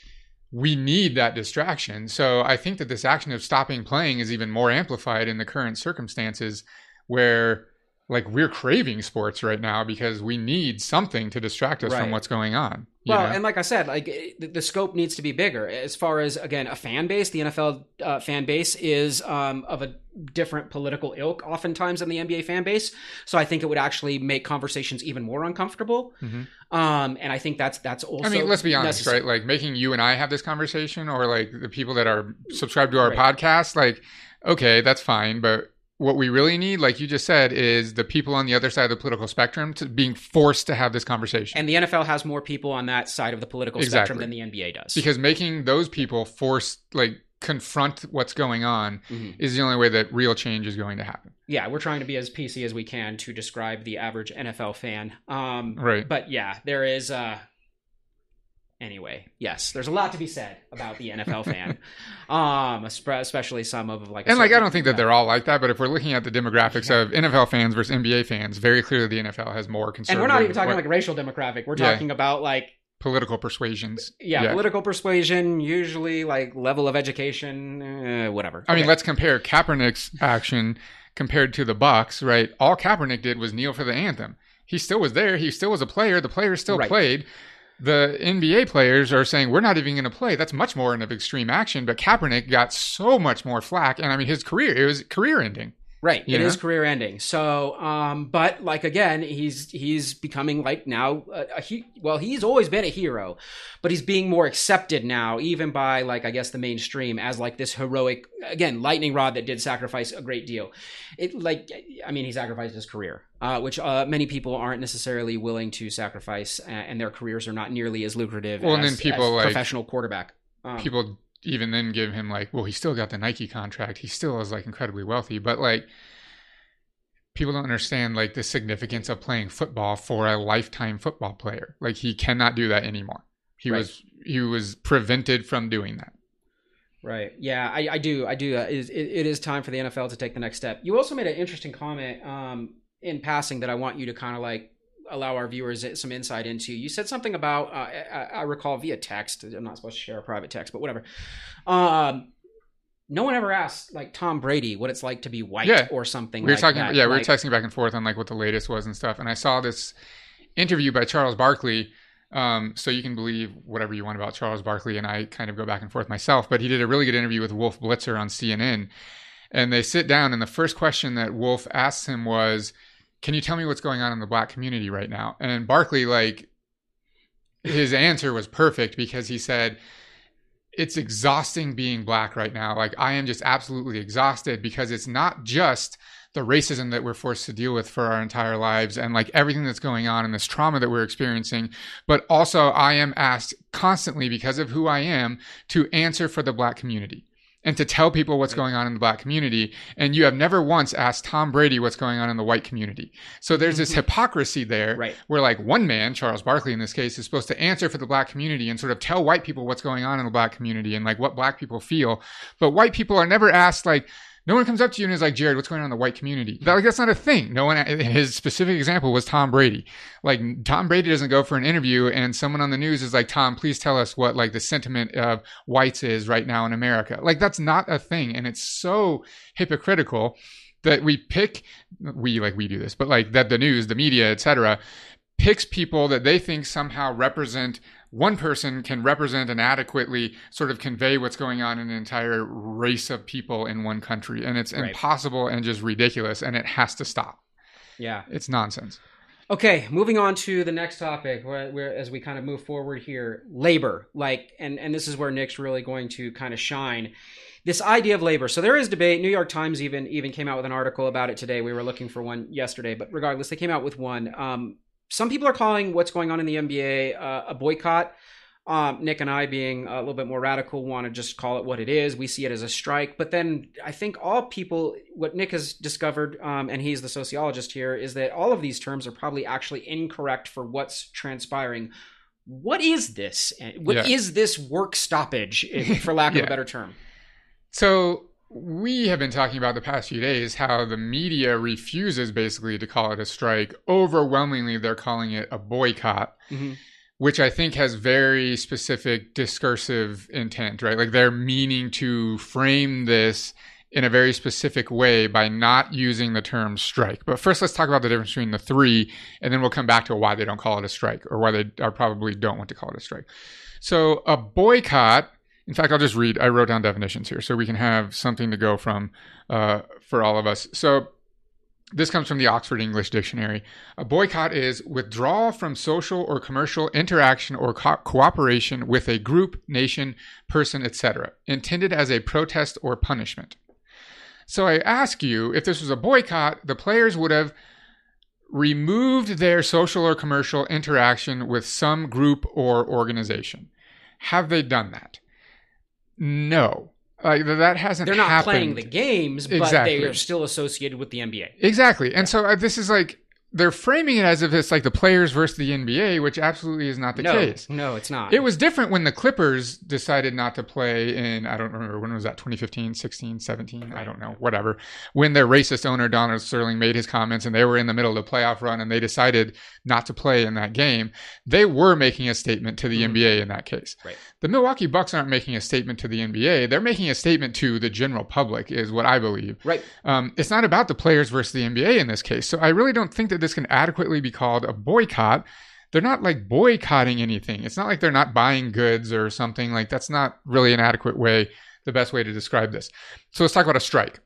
S1: We need that distraction. So I think that this action of stopping playing is even more amplified in the current circumstances, where like we're craving sports right now because we need something to distract us
S2: Right.
S1: from what's going on.
S2: Well
S1: know?
S2: and like i said like it- the, scope needs to be bigger as far as again a fan base the nfl uh, fan base is um, of a different political ilk oftentimes than the nba fan base so i think it would actually make conversations even more uncomfortable
S1: Mhm.
S2: um, and i think that's that's also
S1: I mean, let's be honest,
S2: necessary.
S1: right? Like making you and I have this conversation, or like the people that are subscribed to our
S2: Right.
S1: podcast, like, okay, that's fine. But what we really need, like you just said, is the people on the other side of the political spectrum to being forced to have this conversation.
S2: and the nfl has more people on that side of the political spectrum than the nba does
S1: because making those people force, like, confront what's going on
S2: Mhm.
S1: is the only way that real change is going to happen.
S2: yeah we're trying to be as pc as we can to describe the average nfl fan um,
S1: Right.
S2: but yeah there is uh anyway yes there's a lot to be said about the nfl fan (laughs) um especially some of like
S1: And like, I don't think that they're all like that, but if we're looking at the demographics
S2: Yeah.
S1: of NFL fans versus NBA fans, very clearly the NFL has more conservative.
S2: and we're not even talking
S1: what-
S2: like racial demographic we're
S1: Yeah.
S2: talking about like
S1: political persuasions.
S2: yeah,
S1: Yeah.
S2: political persuasion usually like level of education uh, whatever
S1: I mean, let's compare Kaepernick's action compared to the Bucks, right? All Kaepernick did was kneel for the anthem. He still was there. He still was a player. The players still
S2: Right.
S1: played. The NBA players are saying we're not even going to play. That's much more an extreme action. But Kaepernick got so much more flack, and I mean, his career it was career ending.
S2: Right.
S1: You
S2: It is career ending. So, um, but like again, he's he's becoming like now a, a he. Well, he's always been a hero, but he's being more accepted now, even by like I guess the mainstream as like this heroic again lightning rod that did sacrifice a great deal. It like I mean he sacrificed his career, uh, which uh, many people aren't necessarily willing to sacrifice, and their careers are not nearly as lucrative.
S1: Well, and
S2: as,
S1: then people, like-
S2: professional quarterback. Um,
S1: People even then give him like, well, he still got the Nike contract. He still is like incredibly wealthy, but like. People don't understand like the significance of playing football for a lifetime football player. Like he cannot do that anymore. He
S2: Right.
S1: was he was prevented from doing that.
S2: Right. Yeah, I, I do. I do. Uh, it, is- it, it is time for the NFL to take the next step. You also made an interesting comment um, in passing that I want you to kind of like allow our viewers some insight into. You said something about, uh, I, I recall via text. I'm not supposed to share a private text, but whatever. Um, no one ever asked like Tom Brady what it's like to be white
S1: Yeah.
S2: or something.
S1: we were
S2: like
S1: talking
S2: that.
S1: yeah we were texting back and forth on like what the latest was and stuff and i saw this interview by charles barkley um, so you can believe whatever you want about charles barkley and i kind of go back and forth myself but he did a really good interview with wolf blitzer on cnn and they sit down and the first question that wolf asks him was can you tell me what's going on in the black community right now and barkley like his answer was perfect because he said it's exhausting being black right now. Like I am just absolutely exhausted because it's not just the racism that we're forced to deal with for our entire lives and like everything that's going on and this trauma that we're experiencing, but also I am asked constantly because of who I am to answer for the black community and to tell people what's going on in the black community. And you have never once asked Tom Brady what's going on in the white community. So there's this mm-hmm. hypocrisy there
S2: Right.
S1: where like one man, Charles Barkley in this case, is supposed to answer for the black community and sort of tell white people what's going on in the black community and like what black people feel. But white people are never asked like, no one comes up to you and is like, Jared, what's going on in the white community? Like, that's not a thing. No one, his specific example was Tom Brady. Like, Tom Brady doesn't go for an interview and someone on the news is like, Tom, please tell us what like the sentiment of whites is right now in America. Like, that's not a thing. And it's so hypocritical that we pick, we like we do this, but like that the news, the media, etc., picks people that they think somehow represent one person can represent and adequately sort of convey what's going on in an entire race of people in one country and it's
S2: Right.
S1: impossible and just ridiculous and it has to stop
S2: Yeah.
S1: it's nonsense
S2: Okay, moving on to the next topic, where, where as we kind of move forward here, labor. Like, and and this is where Nick's really going to kind of shine. This idea of labor. So there is debate. New York Times even even came out with an article about it today. We were looking for one yesterday, but regardless, they came out with one. Um, some people are calling what's going on in the NBA uh, a boycott. Um, Nick and I, being a little bit more radical, want to just call it what it is. We see it as a strike. But then I think all people, what Nick has discovered, um, and he's the sociologist here, is that all of these terms are probably actually incorrect for what's transpiring. What is this? What yeah. is this work stoppage, for lack yeah. of a better term?
S1: So we have been talking about the past few days how the media refuses basically to call it a strike. Overwhelmingly, they're calling it a boycott. Mm-hmm which I think has very specific discursive intent, right? Like they're meaning to frame this in a very specific way by not using the term strike. But first, let's talk about the difference between the three, and then we'll come back to why they don't call it a strike or why they are probably don't want to call it a strike. So, a boycott, in fact, I'll just read, I wrote down definitions here so we can have something to go from uh, for all of us. So, this comes from the Oxford English Dictionary. A boycott is withdrawal from social or commercial interaction or co- cooperation with a group, nation, person, etc., intended as a protest or punishment. So I ask you, if this was a boycott, the players would have removed their social or commercial interaction with some group or organization. Have they done that? No. Like that hasn't.
S2: They're not
S1: happened.
S2: playing the games, but exactly. they are still associated with the NBA.
S1: Exactly, and yeah. so uh, this is like they're framing it as if it's like the players versus the NBA, which absolutely is not the
S2: no,
S1: case.
S2: No, it's not.
S1: It was different when the Clippers decided not to play in, I don't remember, when was that, 2015, 16, 17? I don't know, whatever. When their racist owner, Donald Sterling, made his comments and they were in the middle of the playoff run and they decided not to play in that game, they were making a statement to the mm-hmm. NBA in that case.
S2: Right.
S1: The Milwaukee Bucks aren't making a statement to the NBA. They're making a statement to the general public, is what I believe.
S2: Right.
S1: Um, it's not about the players versus the NBA in this case. So I really don't think that this can adequately be called a boycott. They're not like boycotting anything. It's not like they're not buying goods or something. Like that's not really an adequate way, the best way to describe this. So let's talk about a strike.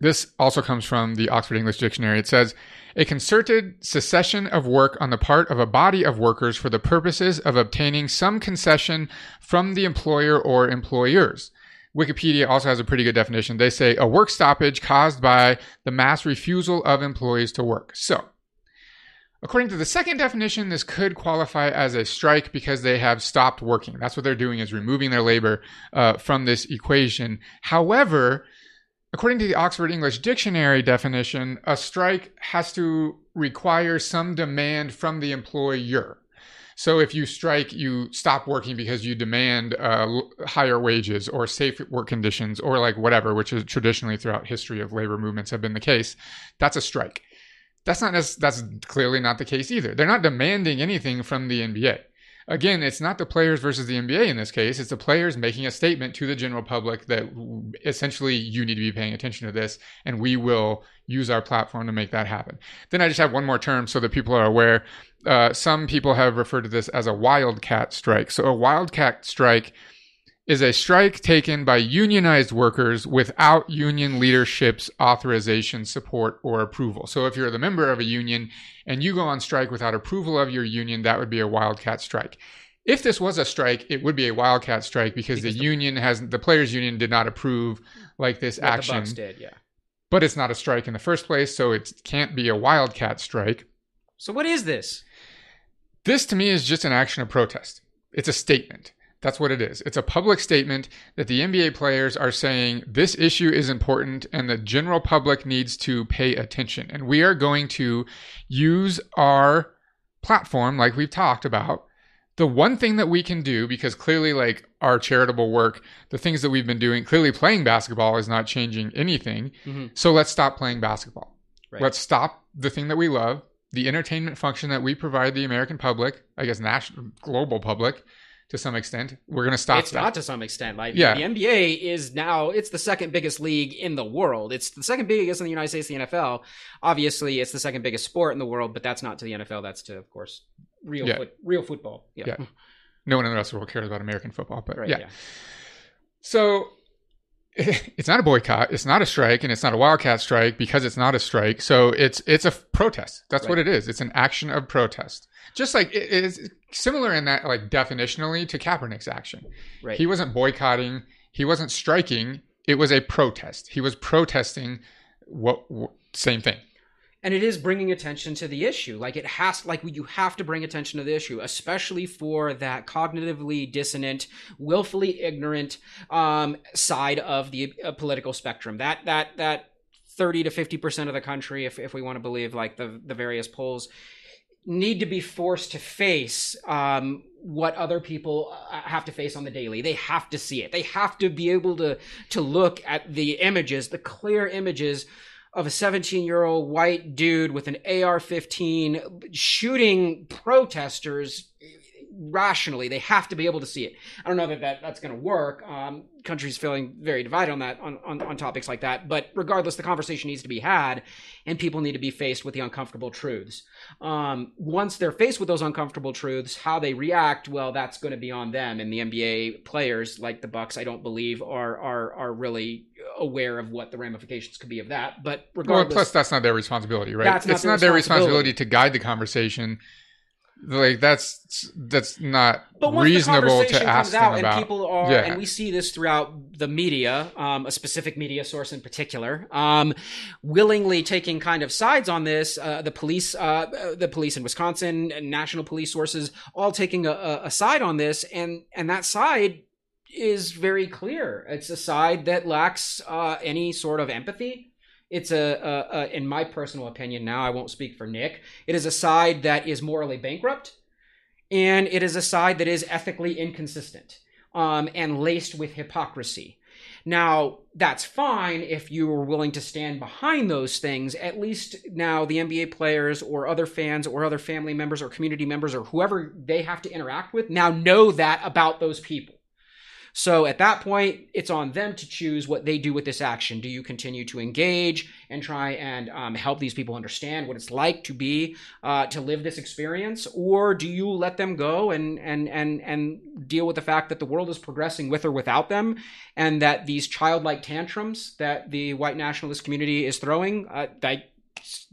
S1: This also comes from the Oxford English Dictionary. It says, a concerted cessation of work on the part of a body of workers for the purposes of obtaining some concession from the employer or employers. Wikipedia also has a pretty good definition. They say a work stoppage caused by the mass refusal of employees to work. So, according to the second definition, this could qualify as a strike because they have stopped working. That's what they're doing is removing their labor uh, from this equation. However, According to the Oxford English Dictionary definition, a strike has to require some demand from the employer. So if you strike, you stop working because you demand uh, higher wages or safe work conditions or like whatever, which is traditionally throughout history of labor movements have been the case. That's a strike. That's not that's clearly not the case either. They're not demanding anything from the NBA again, it's not the players versus the NBA in this case. It's the players making a statement to the general public that essentially you need to be paying attention to this, and we will use our platform to make that happen. Then I just have one more term so that people are aware. Uh, some people have referred to this as a wildcat strike. So a wildcat strike is a strike taken by unionized workers without union leadership's authorization, support, or approval. So if you're the member of a union and you go on strike without approval of your union, that would be a wildcat strike. If this was a strike, it would be a wildcat strike because, because the, the, union has the players union did not approve like this action.
S2: did, yeah.
S1: But it's not a strike in the first place, so it can't be a wildcat strike.
S2: So what is this?
S1: This to me is just an action of protest. It's a statement. That's what it is. It's a public statement that the NBA players are saying this issue is important and the general public needs to pay attention. And we are going to use our platform, like we've talked about. The one thing that we can do, because clearly, like our charitable work, the things that we've been doing, clearly playing basketball is not changing anything. Mm-hmm. So let's stop playing basketball. Right. Let's stop the thing that we love, the entertainment function that we provide the American public, I guess, national, global public to some extent. We're going to stop.
S2: It's
S1: that.
S2: not to some extent. Like yeah. the NBA is now it's the second biggest league in the world. It's the second biggest in the United States, the NFL. Obviously, it's the second biggest sport in the world, but that's not to the NFL. That's to, of course, real yeah. foot, real football. Yeah. yeah.
S1: No one in the rest of the world cares about American football, but right, yeah. yeah. So (laughs) it's not a boycott, it's not a strike, and it's not a wildcat strike because it's not a strike. So it's it's a protest. That's right. what it is. It's an action of protest. Just like it is similar in that, like definitionally, to Kaepernick's action. Right. He wasn't boycotting. He wasn't striking. It was a protest. He was protesting what, what same thing
S2: and it is bringing attention to the issue like it has like you have to bring attention to the issue especially for that cognitively dissonant willfully ignorant um, side of the uh, political spectrum that that that 30 to 50 percent of the country if, if we want to believe like the the various polls need to be forced to face um, what other people uh, have to face on the daily. They have to see it. They have to be able to to look at the images, the clear images of a 17 year old white dude with an AR 15 shooting protesters rationally. They have to be able to see it. I don't know that, that that's going to work. Um, countries feeling very divided on that, on, on, on topics like that. But regardless, the conversation needs to be had and people need to be faced with the uncomfortable truths. Um, once they're faced with those uncomfortable truths, how they react, well, that's going to be on them. And the NBA players, like the Bucks, I don't believe are, are, are really aware of what the ramifications could be of that. But regardless.
S1: Well, plus that's not their responsibility, right? That's not it's their not their responsibility to guide the conversation like that's that's not but once reasonable the to ask comes out
S2: and people are yeah. and we see this throughout the media um, a specific media source in particular um, willingly taking kind of sides on this uh, the police uh, the police in wisconsin national police sources all taking a, a side on this and and that side is very clear. It's a side that lacks uh, any sort of empathy it's a, a, a, in my personal opinion now i won't speak for nick it is a side that is morally bankrupt and it is a side that is ethically inconsistent um, and laced with hypocrisy. Now that's fine if you are willing to stand behind those things at least now the nba players or other fans or other family members or community members or whoever they have to interact with now know that about those people so at that point, it's on them to choose what they do with this action. Do you continue to engage and try and um, help these people understand what it's like to be uh, to live this experience, or do you let them go and and and and deal with the fact that the world is progressing with or without them, and that these childlike tantrums that the white nationalist community is throwing, uh, that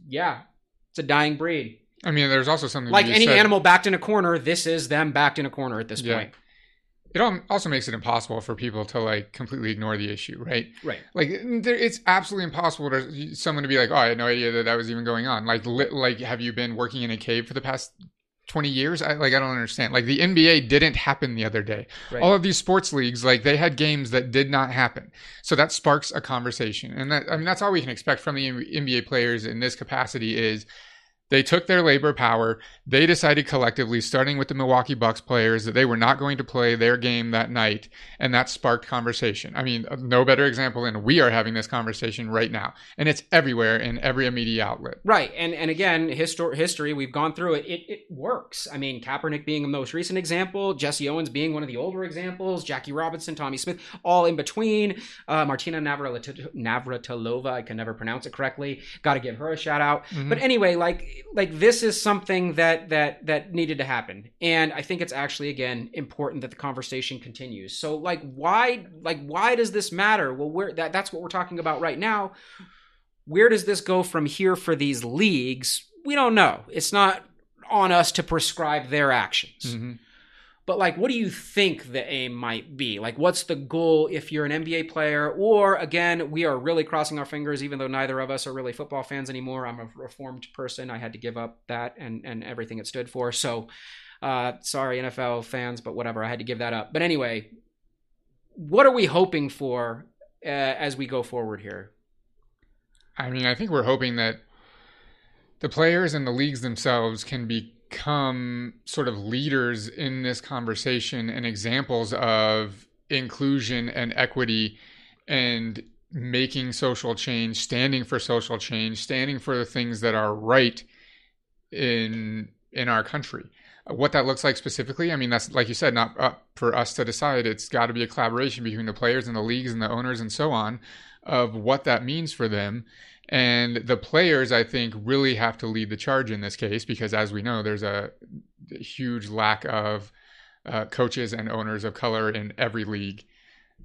S2: yeah, it's a dying breed.
S1: I mean, there's also something
S2: like any said... animal backed in a corner. This is them backed in a corner at this yeah. point
S1: it also makes it impossible for people to like completely ignore the issue, right?
S2: Right.
S1: Like there, it's absolutely impossible to someone to be like, "Oh, I had no idea that that was even going on." Like, li- like, have you been working in a cave for the past 20 years I, like i don't understand like the nba didn't happen the other day right. all of these sports leagues like they had games that did not happen so that sparks a conversation and that i mean that's all we can expect from the nba players in this capacity is they took their labor power. They decided collectively, starting with the Milwaukee Bucks players, that they were not going to play their game that night. And that sparked conversation. I mean, no better example than we are having this conversation right now. And it's everywhere in every media outlet.
S2: Right. And and again, histor- history, we've gone through it. it. It works. I mean, Kaepernick being the most recent example, Jesse Owens being one of the older examples, Jackie Robinson, Tommie Smith, all in between. Uh, Martina Navratilova, I can never pronounce it correctly. Got to give her a shout out. Mm-hmm. But anyway, like, like this is something that that that needed to happen. And i think it's actually again important that the conversation continues. So like why like why does this matter? Well where that that's what we're talking about right now. Where does this go from here for these leagues? We don't know. It's not on us to prescribe their actions. Mm-hmm. But like, what do you think the aim might be? Like, what's the goal if you're an NBA player? Or again, we are really crossing our fingers, even though neither of us are really football fans anymore. I'm a reformed person. I had to give up that and and everything it stood for. So, uh, sorry NFL fans, but whatever. I had to give that up. But anyway, what are we hoping for uh, as we go forward here?
S1: I mean, I think we're hoping that the players and the leagues themselves can be become sort of leaders in this conversation and examples of inclusion and equity and making social change, standing for social change, standing for the things that are right in in our country. What that looks like specifically, I mean, that's like you said, not up for us to decide. It's got to be a collaboration between the players and the leagues and the owners and so on of what that means for them and the players, I think, really have to lead the charge in this case because, as we know, there's a huge lack of uh, coaches and owners of color in every league.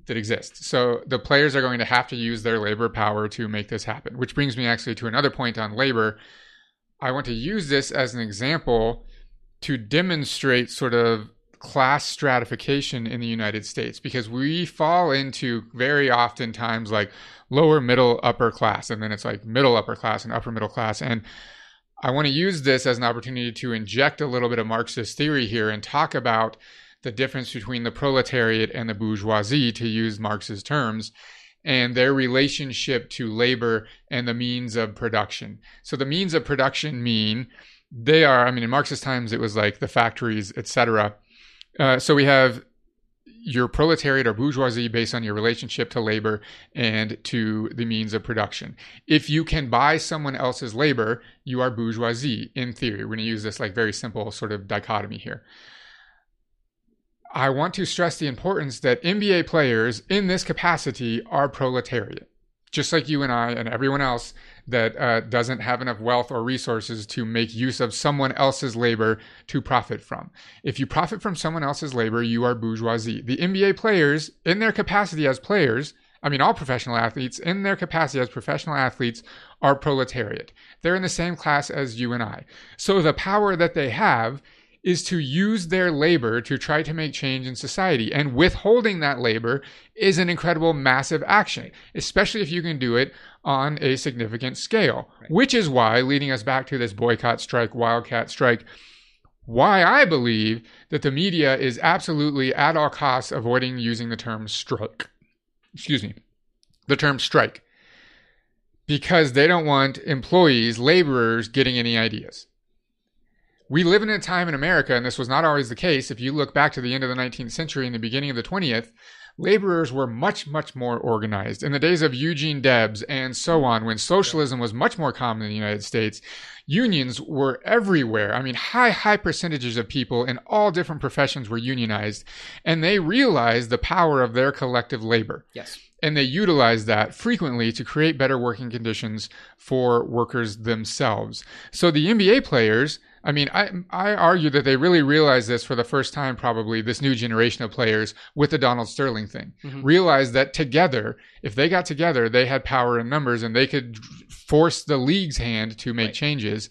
S1: that exists. So the players are going to have to use their labor power to make this happen, which brings me actually to another point on labor. I want to use this as an example to demonstrate sort of class stratification in the United States because we fall into very often times like lower, middle, upper class, and then it's like middle, upper class, and upper middle class. And I want to use this as an opportunity to inject a little bit of Marxist theory here and talk about the difference between the proletariat and the bourgeoisie, to use Marx's terms, and their relationship to labor and the means of production. So the means of production mean they are, I mean, in Marxist times, it was like the factories, etc. Uh, so we have your proletariat or bourgeoisie based on your relationship to labor and to the means of production. If you can buy someone else's labor, you are bourgeoisie in theory. We're going to use this like very simple sort of dichotomy here. I want to stress the importance that NBA players in this capacity are proletariat. Just like you and I and everyone else that uh, doesn't have enough wealth or resources to make use of someone else's labor to profit from. If you profit from someone else's labor, you are bourgeoisie. The NBA players, in their capacity as players, I mean, all professional athletes, in their capacity as professional athletes, are proletariat. They're in the same class as you and I. So the power that they have is to use their labor to try to make change in society. And withholding that labor is an incredible, massive action, especially if you can do it on a significant scale, right. which is why, leading us back to this boycott strike, wildcat strike, why I believe that the media is absolutely at all costs avoiding using the term strike. Excuse me, the term strike. Because they don't want employees, laborers, getting any ideas we live in a time in America, and this was not always the case. If you look back to the end of the 19th century and the beginning of the 20th, laborers were much, much more organized. In the days of Eugene Debs and so on, when socialism was much more common in the United States, unions were everywhere. I mean, high, high percentages of people in all different professions were unionized, and they realized the power of their collective labor.
S2: Yes.
S1: And they utilized that frequently to create better working conditions for workers themselves. So the NBA players, I mean, I I argue that they really realized this for the first time, probably this new generation of players with the Donald Sterling thing. Mm-hmm. Realized that together, if they got together, they had power in numbers and they could force the league's hand to make right. changes.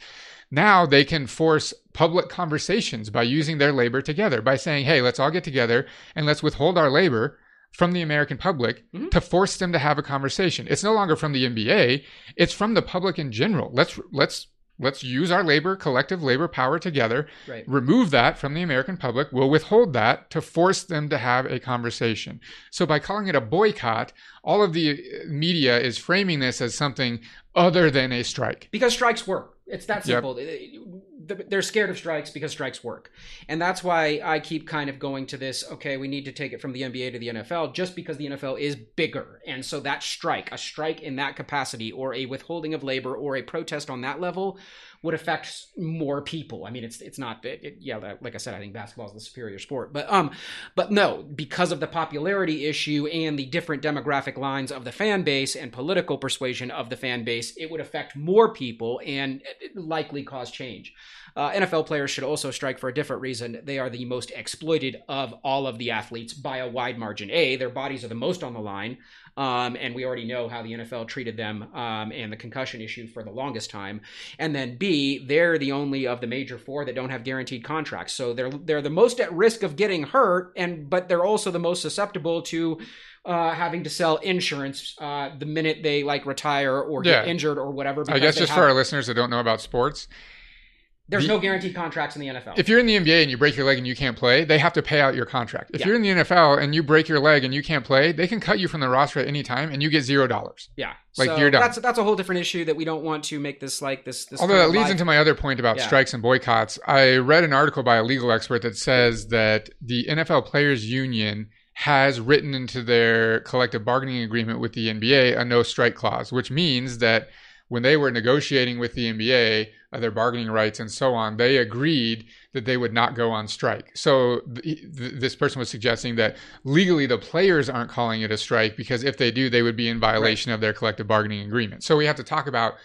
S1: Now they can force public conversations by using their labor together, by saying, hey, let's all get together and let's withhold our labor from the American public mm-hmm. to force them to have a conversation. It's no longer from the NBA, it's from the public in general. Let's let's let's use our labor, collective labor power together, right. remove that from the American public. We'll withhold that to force them to have a conversation. So by calling it a boycott, all of the uh, media is framing this as something other than a strike.
S2: Because strikes work. It's that simple. Yep they're scared of strikes because strikes work. And that's why I keep kind of going to this okay, we need to take it from the NBA to the NFL just because the NFL is bigger. And so that strike, a strike in that capacity or a withholding of labor or a protest on that level would affect more people. I mean, it's it's not it, yeah, like I said, I think basketball is the superior sport, but um, but no, because of the popularity issue and the different demographic lines of the fan base and political persuasion of the fan base, it would affect more people and likely cause change. Uh, NFL players should also strike for a different reason. They are the most exploited of all of the athletes by a wide margin. A, their bodies are the most on the line, um, and we already know how the NFL treated them um, and the concussion issue for the longest time. And then B, they're the only of the major four that don't have guaranteed contracts, so they're they're the most at risk of getting hurt, and but they're also the most susceptible to uh, having to sell insurance uh, the minute they like retire or get yeah. injured or whatever.
S1: I guess just have... for our listeners that don't know about sports,
S2: there's the, no guaranteed contracts in the NFL.
S1: If you're in the NBA and you break your leg and you can't play, they have to pay out your contract. If yeah. you're in the NFL and you break your leg and you can't play, they can cut you from the roster at any time and you get zero dollars.
S2: Yeah, like so you're done. That's that's a whole different issue that we don't want to make this like this. this
S1: Although that leads live. into my other point about yeah. strikes and boycotts. I read an article by a legal expert that says that the NFL Players Union has written into their collective bargaining agreement with the NBA a no strike clause, which means that when they were negotiating with the NBA their bargaining rights and so on, they agreed that they would not go on strike. So th- th- this person was suggesting that legally the players aren't calling it a strike because if they do, they would be in violation right. of their collective bargaining agreement. So we have to talk about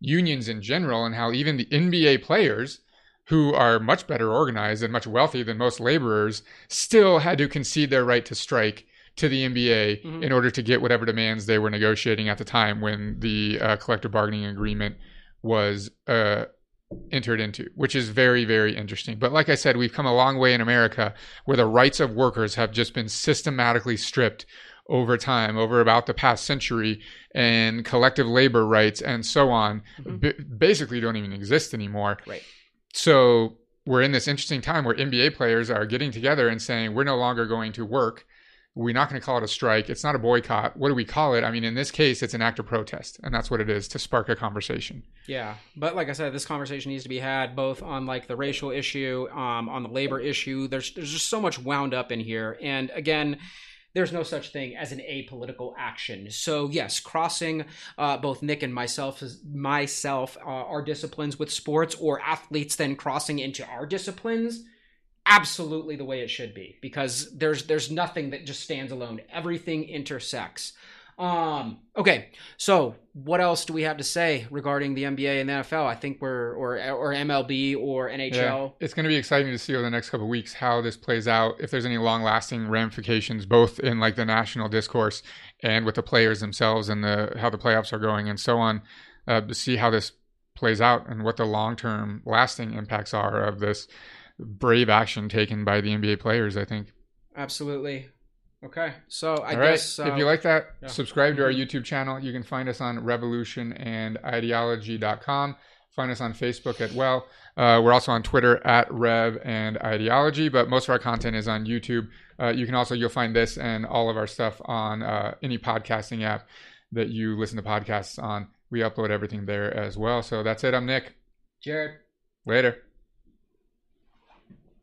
S1: unions in general and how even the NBA players who are much better organized and much wealthier than most laborers still had to concede their right to strike to the NBA mm-hmm. in order to get whatever demands they were negotiating at the time when the uh, collective bargaining agreement was uh, entered into, which is very, very interesting. But like I said, we've come a long way in America where the rights of workers have just been systematically stripped over time, over about the past century, and collective labor rights and so on mm-hmm. b- basically don't even exist anymore.
S2: Right.
S1: So we're in this interesting time where NBA players are getting together and saying, we're no longer going to work we're not going to call it a strike. It's not a boycott. What do we call it? I mean, in this case, it's an act of protest, and that's what it is to spark a conversation.
S2: Yeah, but like I said, this conversation needs to be had both on like the racial issue, um, on the labor issue. There's there's just so much wound up in here, and again. There's no such thing as an apolitical action. So yes, crossing uh, both Nick and myself, myself, uh, our disciplines with sports, or athletes then crossing into our disciplines absolutely the way it should be because there's there's nothing that just stands alone. Everything intersects. Um, okay, so what else do we have to say regarding the NBA and the NFL? I think we're or or MLB or NHL. Yeah,
S1: it's going to be exciting to see over the next couple weeks how this plays out. If there's any long-lasting ramifications, both in like the national discourse and with the players themselves and the how the playoffs are going and so on, uh, to see how this plays out and what the long-term lasting impacts are of this brave action taken by the NBA players, I think.
S2: Absolutely. Okay. So I
S1: All
S2: guess
S1: right. uh, if you like that, yeah. subscribe to our mm-hmm. YouTube channel. You can find us on revolutionandideology.com. Find us on Facebook at well. Uh, we're also on Twitter at Rev and Ideology, but most of our content is on YouTube. Uh, you can also you'll find this and all of our stuff on uh, any podcasting app that you listen to podcasts on. We upload everything there as well. So that's it. I'm Nick.
S2: Jared.
S1: Later.